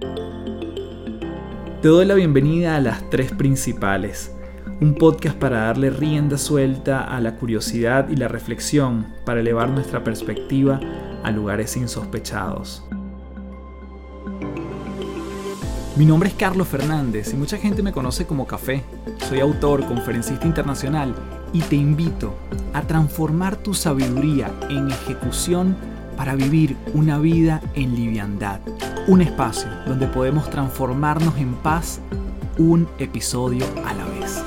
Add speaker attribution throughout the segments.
Speaker 1: Te doy la bienvenida a Las Tres Principales, un podcast para darle rienda suelta a la curiosidad y la reflexión para elevar nuestra perspectiva a lugares insospechados. Mi nombre es Carlos Fernández y mucha gente me conoce como Café. Soy autor, conferencista internacional y te invito a transformar tu sabiduría en ejecución para vivir una vida en liviandad. Un espacio donde podemos transformarnos en paz un episodio a la vez.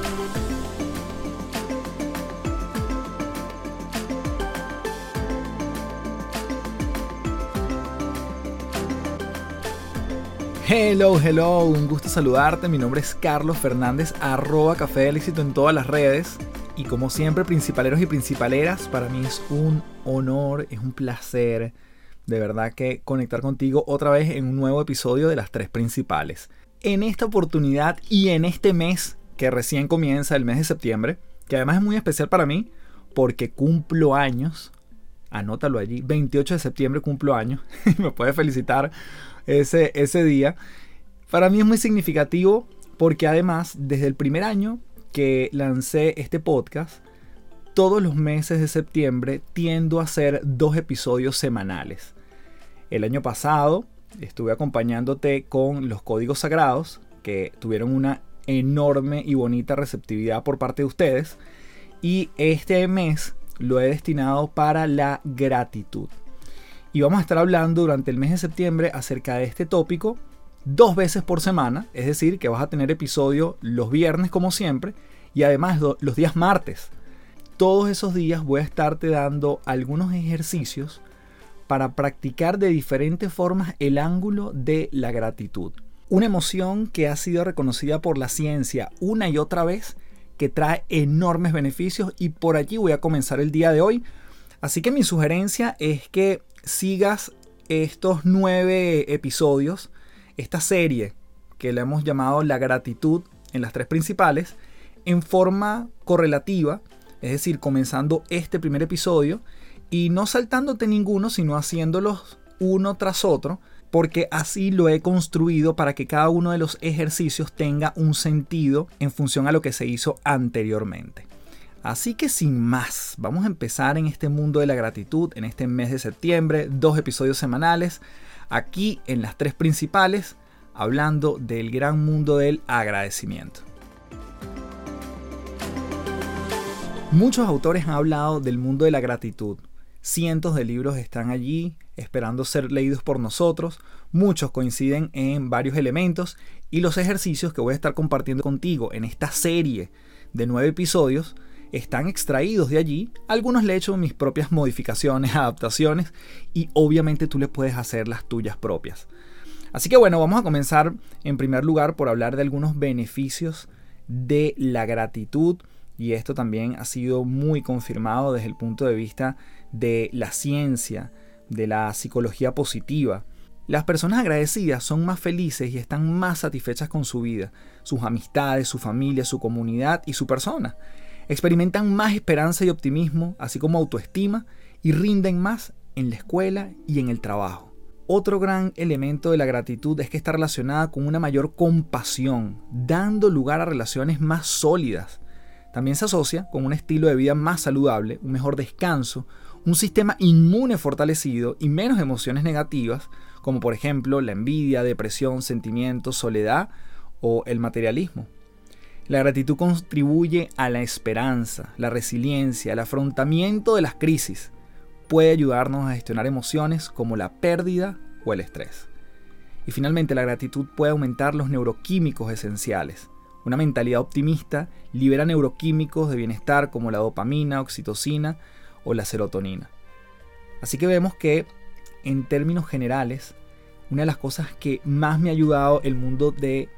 Speaker 1: Hello, hello, un gusto saludarte. Mi nombre es Carlos Fernández, arroba Café del en todas las redes. Y como siempre, principaleros y principaleras, para mí es un honor, es un placer de verdad que conectar contigo otra vez en un nuevo episodio de las tres principales. En esta oportunidad y en este mes que recién comienza, el mes de septiembre, que además es muy especial para mí porque cumplo años, anótalo allí, 28 de septiembre cumplo años, me puedes felicitar ese, ese día. Para mí es muy significativo porque además desde el primer año que lancé este podcast, todos los meses de septiembre tiendo a hacer dos episodios semanales. El año pasado estuve acompañándote con los códigos sagrados, que tuvieron una enorme y bonita receptividad por parte de ustedes. Y este mes lo he destinado para la gratitud. Y vamos a estar hablando durante el mes de septiembre acerca de este tópico dos veces por semana, es decir, que vas a tener episodio los viernes como siempre y además los días martes. Todos esos días voy a estarte dando algunos ejercicios para practicar de diferentes formas el ángulo de la gratitud. Una emoción que ha sido reconocida por la ciencia una y otra vez, que trae enormes beneficios y por allí voy a comenzar el día de hoy. Así que mi sugerencia es que sigas estos nueve episodios, esta serie que le hemos llamado La gratitud en las tres principales, en forma correlativa, es decir, comenzando este primer episodio y no saltándote ninguno, sino haciéndolos uno tras otro, porque así lo he construido para que cada uno de los ejercicios tenga un sentido en función a lo que se hizo anteriormente. Así que sin más, vamos a empezar en este mundo de la gratitud, en este mes de septiembre, dos episodios semanales, aquí en las tres principales, hablando del gran mundo del agradecimiento. Muchos autores han hablado del mundo de la gratitud. Cientos de libros están allí esperando ser leídos por nosotros. Muchos coinciden en varios elementos y los ejercicios que voy a estar compartiendo contigo en esta serie de nueve episodios están extraídos de allí. Algunos le he hecho mis propias modificaciones, adaptaciones y obviamente tú le puedes hacer las tuyas propias. Así que bueno, vamos a comenzar en primer lugar por hablar de algunos beneficios de la gratitud y esto también ha sido muy confirmado desde el punto de vista de la ciencia, de la psicología positiva. Las personas agradecidas son más felices y están más satisfechas con su vida, sus amistades, su familia, su comunidad y su persona. Experimentan más esperanza y optimismo, así como autoestima, y rinden más en la escuela y en el trabajo. Otro gran elemento de la gratitud es que está relacionada con una mayor compasión, dando lugar a relaciones más sólidas, también se asocia con un estilo de vida más saludable, un mejor descanso, un sistema inmune fortalecido y menos emociones negativas, como por ejemplo la envidia, depresión, sentimientos, soledad o el materialismo. La gratitud contribuye a la esperanza, la resiliencia, el afrontamiento de las crisis. Puede ayudarnos a gestionar emociones como la pérdida o el estrés. Y finalmente la gratitud puede aumentar los neuroquímicos esenciales, una mentalidad optimista libera neuroquímicos de bienestar como la dopamina, oxitocina o la serotonina. Así que vemos que en términos generales, una de las cosas que más me ha ayudado el mundo de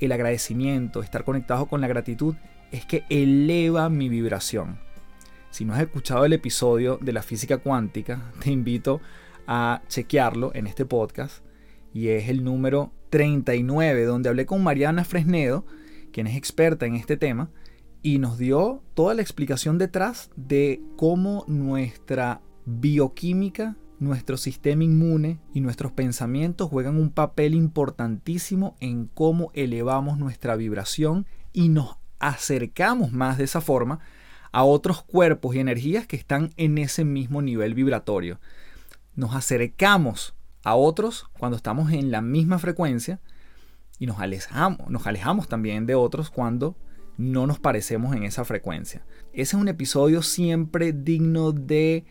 Speaker 1: el agradecimiento, estar conectado con la gratitud, es que eleva mi vibración. Si no has escuchado el episodio de la física cuántica, te invito a chequearlo en este podcast y es el número 39 donde hablé con Mariana Fresnedo quien es experta en este tema, y nos dio toda la explicación detrás de cómo nuestra bioquímica nuestro sistema inmune y nuestros pensamientos juegan un papel importantísimo en cómo elevamos nuestra vibración y nos acercamos más de esa forma a otros cuerpos y energías que están en ese mismo nivel vibratorio. Nos acercamos a otros cuando estamos en la misma frecuencia y nos alejamos, nos alejamos también de otros cuando no nos parecemos en esa frecuencia. Ese es un episodio siempre digno de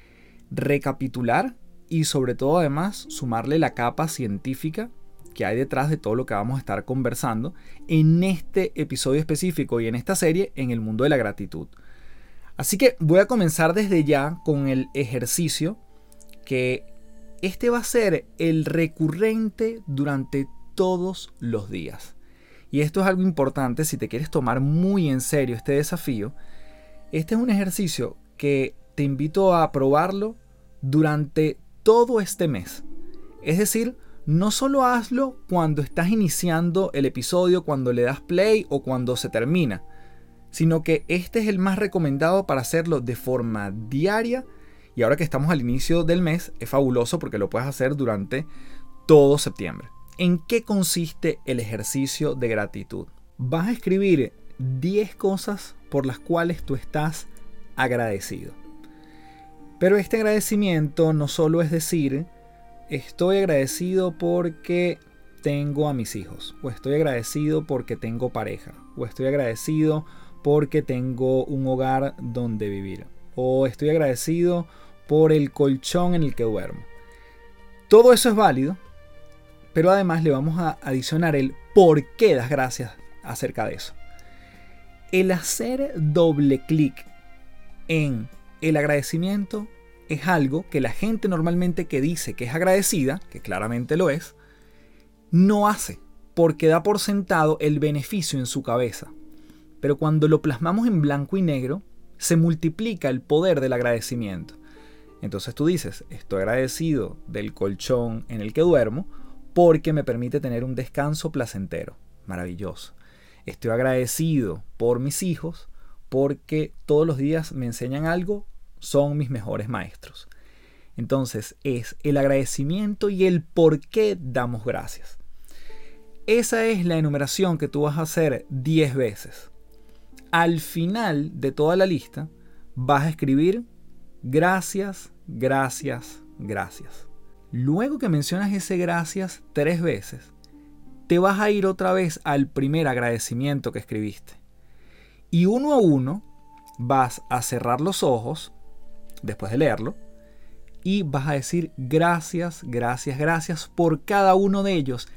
Speaker 1: recapitular y sobre todo además sumarle la capa científica que hay detrás de todo lo que vamos a estar conversando en este episodio específico y en esta serie en el mundo de la gratitud. Así que voy a comenzar desde ya con el ejercicio que este va a ser el recurrente durante todos los días. Y esto es algo importante si te quieres tomar muy en serio este desafío. Este es un ejercicio que te invito a probarlo durante todo este mes. Es decir, no solo hazlo cuando estás iniciando el episodio, cuando le das play o cuando se termina, sino que este es el más recomendado para hacerlo de forma diaria y ahora que estamos al inicio del mes es fabuloso porque lo puedes hacer durante todo septiembre. ¿En qué consiste el ejercicio de gratitud? Vas a escribir 10 cosas por las cuales tú estás agradecido. Pero este agradecimiento no solo es decir, estoy agradecido porque tengo a mis hijos, o estoy agradecido porque tengo pareja, o estoy agradecido porque tengo un hogar donde vivir, o estoy agradecido por el colchón en el que duermo. Todo eso es válido, pero además le vamos a adicionar el por qué das gracias acerca de eso. El hacer doble clic en el agradecimiento es algo que la gente normalmente que dice que es agradecida, que claramente lo es, no hace, porque da por sentado el beneficio en su cabeza. Pero cuando lo plasmamos en blanco y negro, se multiplica el poder del agradecimiento. Entonces tú dices, estoy agradecido del colchón en el que duermo porque me permite tener un descanso placentero. Maravilloso. Estoy agradecido por mis hijos porque todos los días me enseñan algo, son mis mejores maestros. Entonces es el agradecimiento y el por qué damos gracias. Esa es la enumeración que tú vas a hacer 10 veces. Al final de toda la lista vas a escribir gracias, gracias, gracias. Luego que mencionas ese gracias tres veces, te vas a ir otra vez al primer agradecimiento que escribiste. Y uno a uno vas a cerrar los ojos, después de leerlo, y vas a decir gracias, gracias, gracias por cada uno de ellos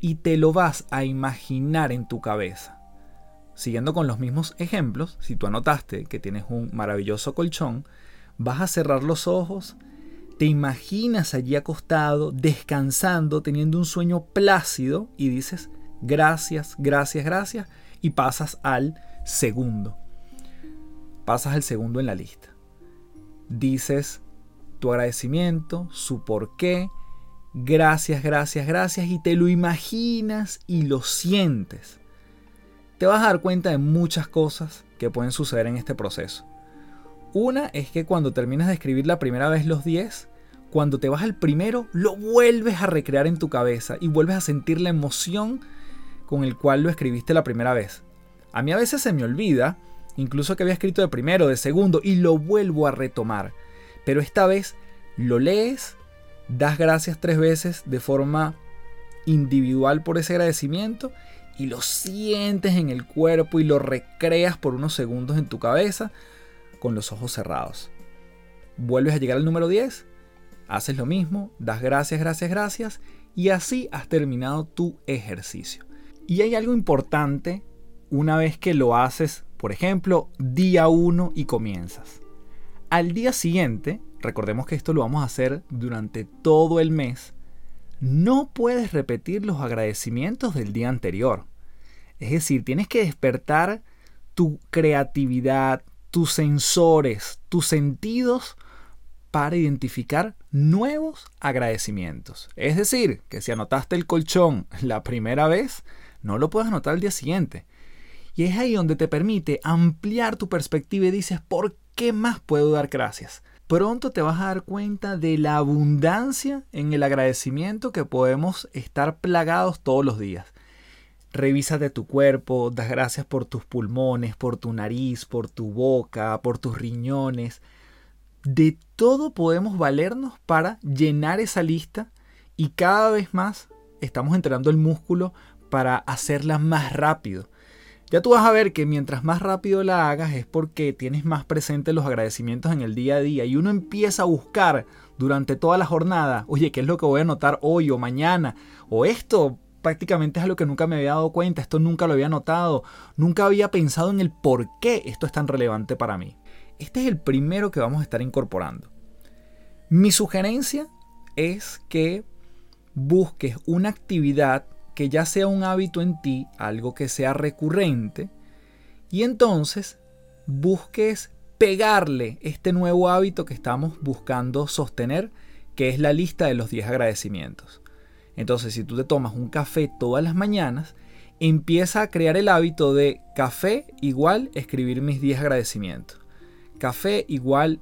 Speaker 1: y te lo vas a imaginar en tu cabeza. Siguiendo con los mismos ejemplos, si tú anotaste que tienes un maravilloso colchón, vas a cerrar los ojos, te imaginas allí acostado, descansando, teniendo un sueño plácido y dices gracias, gracias, gracias y pasas al segundo. Pasas al segundo en la lista. Dices tu agradecimiento, su porqué, gracias, gracias, gracias y te lo imaginas y lo sientes. Te vas a dar cuenta de muchas cosas que pueden suceder en este proceso. Una es que cuando terminas de escribir la primera vez los 10, cuando te vas al primero, lo vuelves a recrear en tu cabeza y vuelves a sentir la emoción con el cual lo escribiste la primera vez. A mí a veces se me olvida, incluso que había escrito de primero, de segundo, y lo vuelvo a retomar. Pero esta vez lo lees, das gracias tres veces de forma individual por ese agradecimiento y lo sientes en el cuerpo y lo recreas por unos segundos en tu cabeza con los ojos cerrados. Vuelves a llegar al número 10, haces lo mismo, das gracias, gracias, gracias y así has terminado tu ejercicio. Y hay algo importante una vez que lo haces, por ejemplo, día 1 y comienzas. Al día siguiente, recordemos que esto lo vamos a hacer durante todo el mes, no puedes repetir los agradecimientos del día anterior. Es decir, tienes que despertar tu creatividad, tus sensores, tus sentidos para identificar nuevos agradecimientos. Es decir, que si anotaste el colchón la primera vez, no lo puedes anotar al día siguiente. Y es ahí donde te permite ampliar tu perspectiva y dices, ¿por qué más puedo dar gracias? pronto te vas a dar cuenta de la abundancia en el agradecimiento que podemos estar plagados todos los días. Revísate tu cuerpo, das gracias por tus pulmones, por tu nariz, por tu boca, por tus riñones. De todo podemos valernos para llenar esa lista y cada vez más estamos entrenando el músculo para hacerla más rápido. Ya tú vas a ver que mientras más rápido la hagas es porque tienes más presente los agradecimientos en el día a día y uno empieza a buscar durante toda la jornada, oye, ¿qué es lo que voy a notar hoy o mañana? O esto prácticamente es algo que nunca me había dado cuenta, esto nunca lo había notado, nunca había pensado en el por qué esto es tan relevante para mí. Este es el primero que vamos a estar incorporando. Mi sugerencia es que busques una actividad que ya sea un hábito en ti, algo que sea recurrente, y entonces busques pegarle este nuevo hábito que estamos buscando sostener, que es la lista de los 10 agradecimientos. Entonces, si tú te tomas un café todas las mañanas, empieza a crear el hábito de café igual escribir mis 10 agradecimientos. Café igual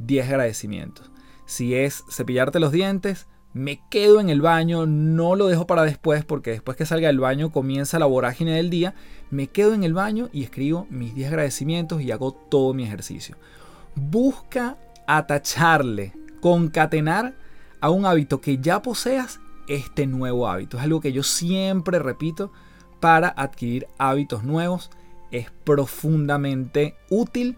Speaker 1: 10 agradecimientos. Si es cepillarte los dientes, me quedo en el baño, no lo dejo para después porque después que salga del baño comienza la vorágine del día, me quedo en el baño y escribo mis 10 agradecimientos y hago todo mi ejercicio. Busca atacharle, concatenar a un hábito que ya poseas este nuevo hábito. Es algo que yo siempre repito para adquirir hábitos nuevos. Es profundamente útil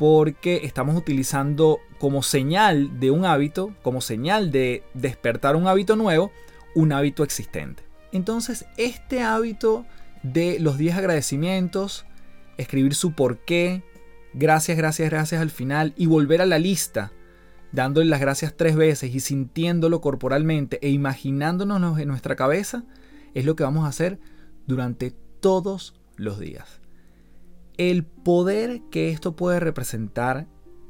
Speaker 1: porque estamos utilizando como señal de un hábito, como señal de despertar un hábito nuevo, un hábito existente. Entonces, este hábito de los 10 agradecimientos, escribir su por qué, gracias, gracias, gracias al final y volver a la lista, dándole las gracias tres veces y sintiéndolo corporalmente e imaginándonos en nuestra cabeza, es lo que vamos a hacer durante todos los días el poder que esto puede representar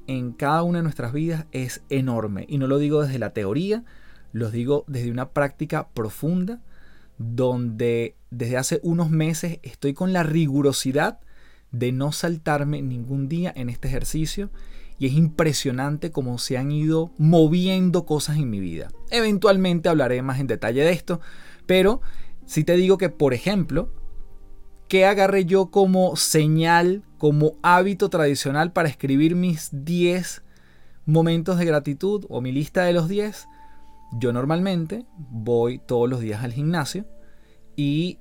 Speaker 1: en cada una de nuestras vidas es enorme. Y no lo digo desde la teoría, lo digo desde una práctica profunda, donde desde hace unos meses estoy con la rigurosidad de no saltarme ningún día en este ejercicio. Y es impresionante cómo se han ido moviendo cosas en mi vida. Eventualmente hablaré más en detalle de esto, pero si te digo que, por ejemplo, ¿Qué agarré yo como señal, como hábito tradicional para escribir mis 10 momentos de gratitud o mi lista de los 10? Yo normalmente voy todos los días al gimnasio y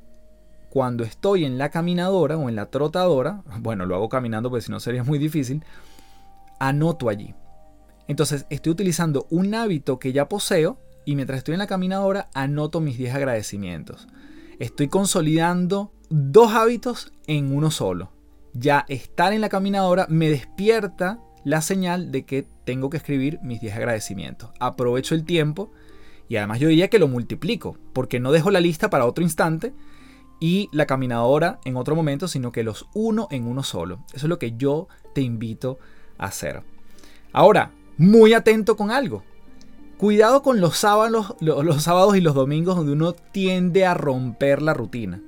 Speaker 1: cuando estoy en la caminadora o en la trotadora, bueno, lo hago caminando porque si no sería muy difícil, anoto allí. Entonces estoy utilizando un hábito que ya poseo y mientras estoy en la caminadora anoto mis 10 agradecimientos. Estoy consolidando dos hábitos en uno solo. Ya estar en la caminadora me despierta la señal de que tengo que escribir mis 10 agradecimientos. Aprovecho el tiempo y además yo diría que lo multiplico, porque no dejo la lista para otro instante y la caminadora en otro momento, sino que los uno en uno solo. Eso es lo que yo te invito a hacer. Ahora, muy atento con algo. Cuidado con los sábados, los sábados y los domingos donde uno tiende a romper la rutina.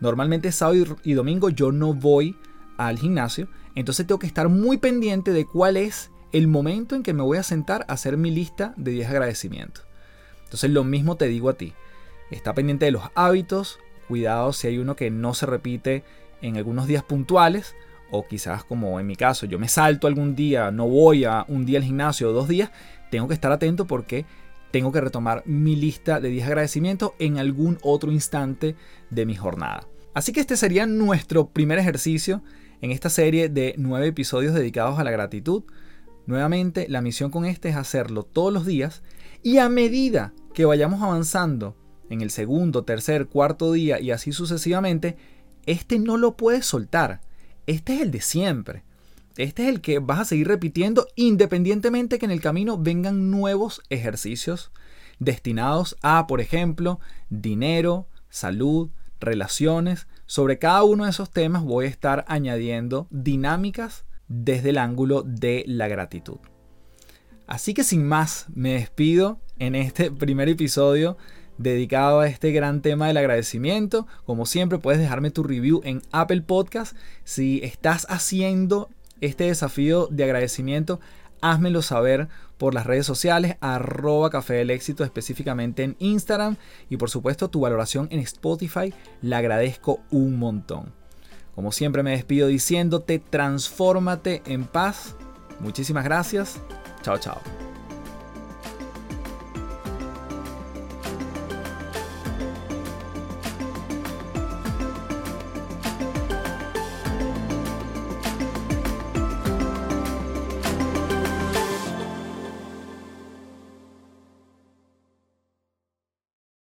Speaker 1: Normalmente sábado y domingo yo no voy al gimnasio, entonces tengo que estar muy pendiente de cuál es el momento en que me voy a sentar a hacer mi lista de 10 agradecimientos. Entonces lo mismo te digo a ti. Está pendiente de los hábitos, cuidado si hay uno que no se repite en algunos días puntuales, o quizás como en mi caso, yo me salto algún día, no voy a un día al gimnasio o dos días, tengo que estar atento porque tengo que retomar mi lista de 10 agradecimientos en algún otro instante de mi jornada. Así que este sería nuestro primer ejercicio en esta serie de 9 episodios dedicados a la gratitud. Nuevamente, la misión con este es hacerlo todos los días y a medida que vayamos avanzando en el segundo, tercer, cuarto día y así sucesivamente, este no lo puedes soltar. Este es el de siempre. Este es el que vas a seguir repitiendo independientemente que en el camino vengan nuevos ejercicios destinados a, por ejemplo, dinero, salud, relaciones. Sobre cada uno de esos temas voy a estar añadiendo dinámicas desde el ángulo de la gratitud. Así que sin más, me despido en este primer episodio dedicado a este gran tema del agradecimiento. Como siempre, puedes dejarme tu review en Apple Podcast. Si estás haciendo este desafío de agradecimiento, házmelo saber por las redes sociales, arroba Café del Éxito, específicamente en Instagram. Y por supuesto, tu valoración en Spotify la agradezco un montón. Como siempre me despido diciéndote, transfórmate en paz. Muchísimas gracias. Chao, chao.